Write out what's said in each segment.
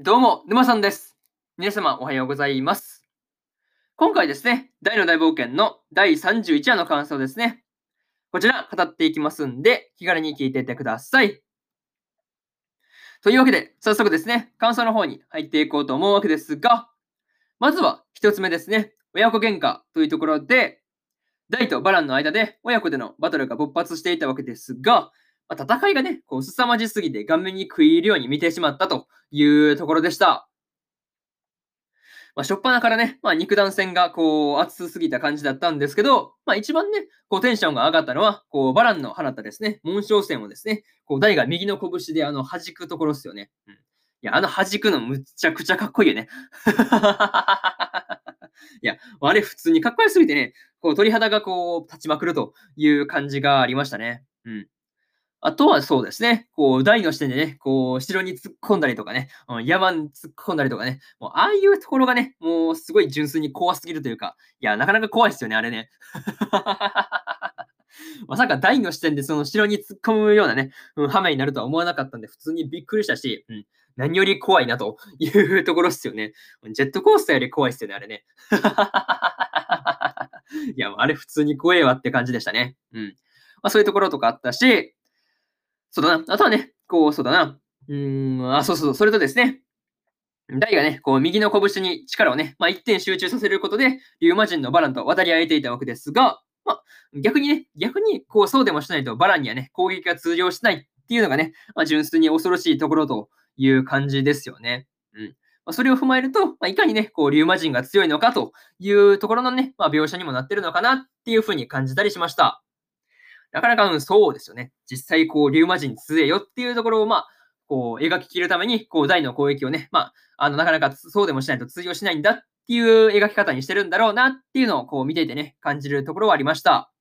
どうも、沼さんです。皆様、おはようございます。今回ですね、大の大冒険の第31話の感想ですね。こちら、語っていきますんで、気軽に聞いていってください。というわけで、早速ですね、感想の方に入っていこうと思うわけですが、まずは一つ目ですね、親子喧嘩というところで、大とバランの間で親子でのバトルが勃発していたわけですが、まあ、戦いがね、こう、凄まじすぎて顔面に食い入るように見てしまったというところでした。まあ、初っ端からね、まあ、肉弾戦がこう、熱すぎた感じだったんですけど、まあ、一番ね、こう、テンションが上がったのは、こう、バランの放ったですね、紋章線をですね、こう、大が右の拳であの、弾くところですよね。うん。いや、あの弾くのむっちゃくちゃかっこいいよね。いや、あれ普通にかっこよすぎてね、こう、鳥肌がこう、立ちまくるという感じがありましたね。うん。あとはそうですね、こう、台の視点でね、こう、城に突っ込んだりとかね、うん山に突っ込んだりとかね、もう、ああいうところがね、もう、すごい純粋に怖すぎるというか、いや、なかなか怖いですよね、あれね。まさか台の視点でその城に突っ込むようなね、うん、羽目になるとは思わなかったんで、普通にびっくりしたし、うん、何より怖いなと いうところですよね。ジェットコースターより怖いですよね、あれね。いや、あれ普通に怖えわって感じでしたね。うん。まあ、そういうところとかあったし、そうだな。あとはね、こう、そうだな。うーん、あ、そうそう、それとですね、大がね、こう、右の拳に力をね、まあ、一点集中させることで、リューマ人のバランと渡り合えていたわけですが、まあ、逆にね、逆に、こう、そうでもしないと、バランにはね、攻撃が通用しないっていうのがね、まあ、純粋に恐ろしいところという感じですよね。うん。まあ、それを踏まえると、まあ、いかにね、こう、リューマ人が強いのかというところのね、まあ、描写にもなってるのかなっていうふうに感じたりしました。なかなか、うん、そうですよね。実際、こう、リューマ人強えよっていうところを、まあ、こう、描き切るために、こう、大の攻撃をね、まあ、あの、なかなかそうでもしないと通用しないんだっていう描き方にしてるんだろうなっていうのを、こう、見ていてね、感じるところはありました。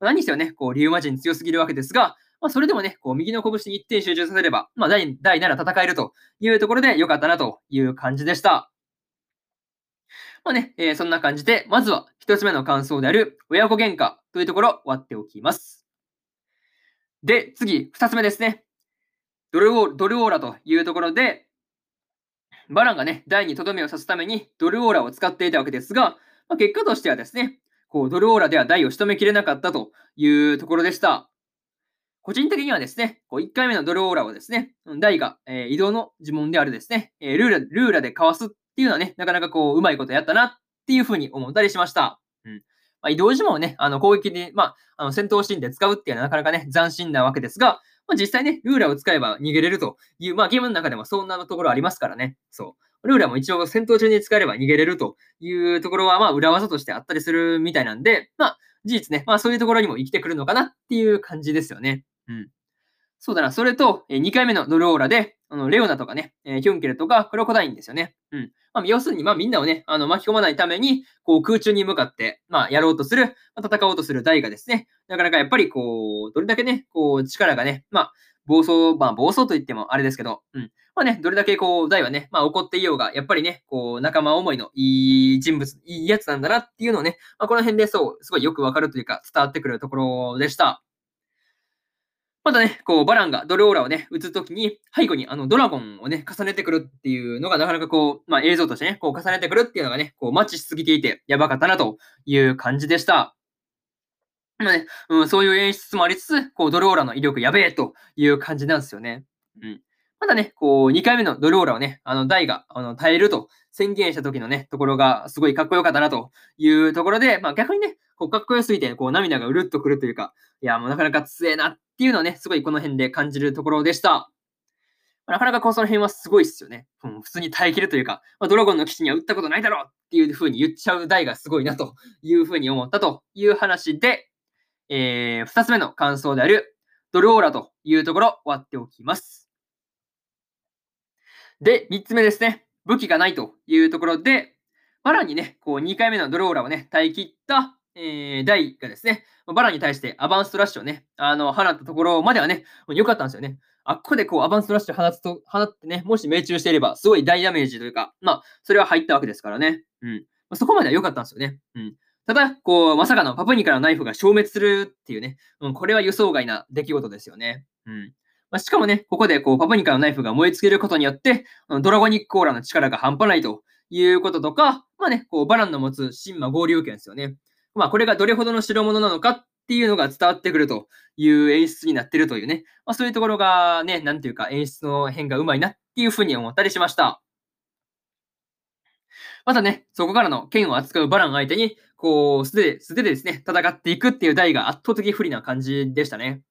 何にせよね、こう、リューマ人強すぎるわけですが、まあ、それでもね、こう、右の拳に一点集中させれば、まあ、大、大なら戦えるというところで良かったなという感じでした。まあね、えーそんな感じで、まずは一つ目の感想である、親子喧嘩というところ、終わっておきます。で、次、二つ目ですね。ドルオードルオーラというところで、バランがね、台にとどめを刺すためにドルオーラを使っていたわけですが、まあ、結果としてはですね、こうドルオーラでは台を仕留めきれなかったというところでした。個人的にはですね、こう1回目のドルオーラをですね、台が、えー移動の呪文であるですね、えールーラルーラでかわすっていうのはね、なかなかこう、うまいことやったなっていうふうに思ったりしました。うんまあ、移動呪文をね、あの攻撃で、まあ、あの戦闘シーンで使うっていうのはなかなかね、斬新なわけですが、まあ、実際ね、ルーラーを使えば逃げれるという、まあ、ゲームの中でもそんなところありますからね。そう。ルーラーも一応戦闘中に使えば逃げれるというところは、まあ、裏技としてあったりするみたいなんで、まあ、事実ね、まあ、そういうところにも生きてくるのかなっていう感じですよね。うん。そうだな。それと、え2回目のドルオーラで、あのレオナとかね、えヒュンケルとかクロコダインですよね。うん。まあ、要するに、まあ、みんなをね、あの巻き込まないために、こう、空中に向かって、まあ、やろうとする、まあ戦おうとする大がですね、なかなかやっぱり、こう、どれだけね、こう、力がね、まあ、暴走、まあ、暴走と言ってもあれですけど、うん。まあね、どれだけこう、大はね、まあ怒っていようが、やっぱりね、こう、仲間思いのいい人物、いいやつなんだなっていうのをね、まあ、この辺でそう、すごいよくわかるというか、伝わってくるところでした。またね、こう、バランがドルオーラをね、撃つときに、背後にあのドラゴンをね、重ねてくるっていうのがなかなかこう、まあ映像としてね、こう重ねてくるっていうのがね、こうマッチしすぎていて、やばかったなという感じでした。まあね、うん、そういう演出もありつつ、こう、ドルオーラの威力やべえという感じなんですよね。うん。まだね、こう、2回目のドルオーラをね、あの、大が、あの、耐えると宣言した時のね、ところが、すごいかっこよかったなというところで、まあ逆にね、こう、かっこよすぎて、こう、涙がうるっとくるというか、いや、もうなかなか強えなっていうのをね、すごいこの辺で感じるところでした。なかなかこうその辺はすごいっすよね。普通に耐えきるというか、まあ、ドラゴンの基地には撃ったことないだろうっていう風に言っちゃう台がすごいなという風に思ったという話で、えー、2つ目の感想であるドルオーラというところ終わっておきます。で、3つ目ですね。武器がないというところで、バランにね、こう2回目のドルオーラをね、耐え切った、えー、ダイがですね、バランに対してアバンストラッシュをね、あの、放ったところまではね、良かったんですよね。あっこでこうアバンストラッシュ放つと、放ってね、もし命中していれば、すごい大ダメージというか、まあ、それは入ったわけですからね。うん。まあ、そこまでは良かったんですよね。うん。ただ、こう、まさかのパプニカのナイフが消滅するっていうね、うん、これは予想外な出来事ですよね。うん。まあ、しかもね、ここでこうパプニカのナイフが燃え尽きることによって、ドラゴニックコーラの力が半端ないということとか、まあね、こうバランの持つ神魔合流圏ですよね。まあこれがどれほどの代物なのかっていうのが伝わってくるという演出になってるというね、まあそういうところがね、なんていうか演出の変がうまいなっていうふうに思ったりしました。またね、そこからの剣を扱うバラン相手に、こう、素手で、素手でですね、戦っていくっていう台が圧倒的不利な感じでしたね。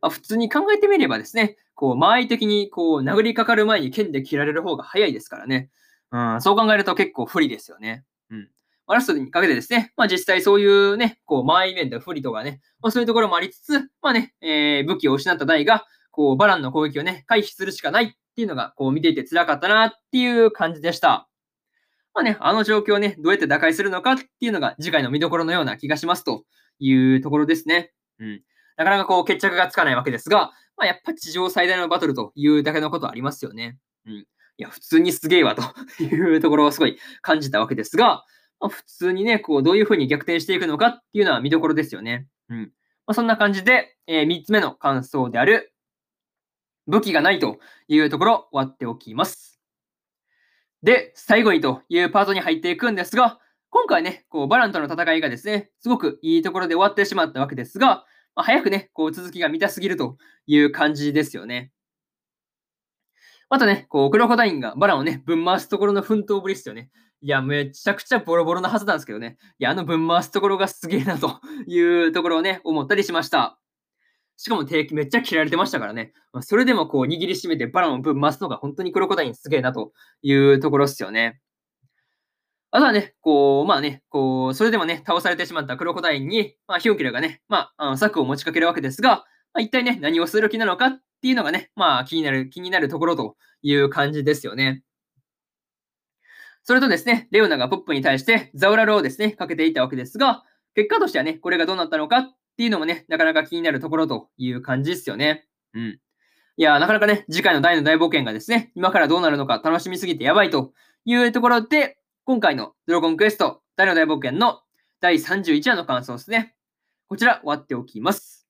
まあ、普通に考えてみればですね、こう、間合い的に、こう、殴りかかる前に剣で切られる方が早いですからね。うん、そう考えると結構不利ですよね。うん。まあ、ラストにかけてですね、まあ実際そういうね、こう、間合い面で不利とかね、まあそういうところもありつつ、まあね、えー、武器を失った台が、こう、バランの攻撃をね、回避するしかないっていうのが、こう見ていて辛かったなっていう感じでした。まあね、あの状況をね、どうやって打開するのかっていうのが次回の見どころのような気がしますというところですね。うん。なかなかこう決着がつかないわけですが、まあ、やっぱ地上最大のバトルというだけのことありますよね。うん。いや、普通にすげえわというところをすごい感じたわけですが、まあ、普通にね、こう、どういうふうに逆転していくのかっていうのは見どころですよね。うん。まあ、そんな感じで、えー、3つ目の感想である、武器がないというところ終わっておきます。で、最後にというパートに入っていくんですが、今回ね、こうバランとの戦いがですね、すごくいいところで終わってしまったわけですが、まあ、早くね、こう続きが見たすぎるという感じですよね。またね、こうクロコダインがバランをね、ぶん回すところの奮闘ぶりですよね。いや、めちゃくちゃボロボロなはずなんですけどね。いや、あのぶん回すところがすげえなというところをね、思ったりしました。しかも定期めっちゃ切られてましたからね。ま、それでもこう握りしめてバランをぶん回すのが本当にクロコダインすげえなというところっすよね。あとはね、こう、まあね、こう、それでもね、倒されてしまったクロコダインに、まあ、ヒョンキラがね、まあ、策を持ちかけるわけですが、まあ、一体ね、何をする気なのかっていうのがね、まあ、気になる、気になるところという感じですよね。それとですね、レオナがポップに対してザウラルをですね、かけていたわけですが、結果としてはね、これがどうなったのかっていうのもね、なかなか気になるところという感じですよね。うん。いや、なかなかね、次回の大の大冒険がですね、今からどうなるのか楽しみすぎてやばいというところで、今回のドラゴンクエスト大の大冒険の第31話の感想ですね。こちら終わっておきます。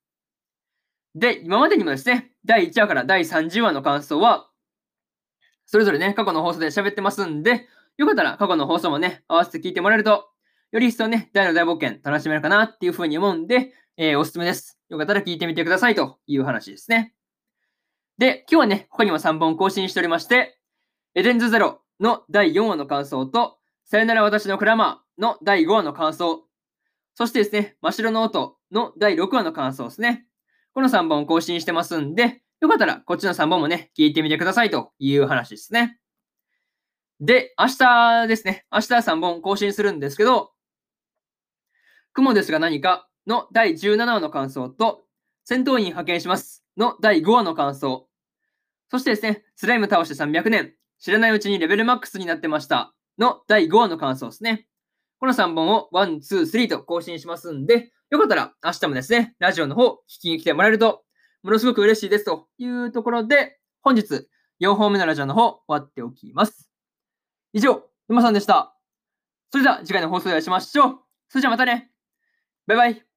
で、今までにもですね、第1話から第30話の感想は、それぞれね、過去の放送で喋ってますんで、よかったら過去の放送もね、合わせて聞いてもらえると、より一層ね、大の大冒険楽しめるかなっていうふうに思うんで、えー、おすすめです。よかったら聞いてみてくださいという話ですね。で、今日はね、他にも3本更新しておりまして、エデンズゼロの第4話の感想と、さよなら私のクラマーの第5話の感想、そしてですね、真っ白の音の第6話の感想ですね。この3本更新してますんで、よかったらこっちの3本もね、聞いてみてくださいという話ですね。で、明日ですね、明日3本更新するんですけど、雲ですが何かの第17話の感想と、戦闘員派遣しますの第5話の感想。そしてですね、スライム倒して300年、知らないうちにレベルマックスになってましたの第5話の感想ですね。この3本を1、2、3と更新しますんで、よかったら明日もですね、ラジオの方聞きに来てもらえると、ものすごく嬉しいですというところで、本日4本目のラジオの方終わっておきます。以上、沼さんでした。それでは次回の放送でお会いしましょう。それじゃあまたね。バイバイ。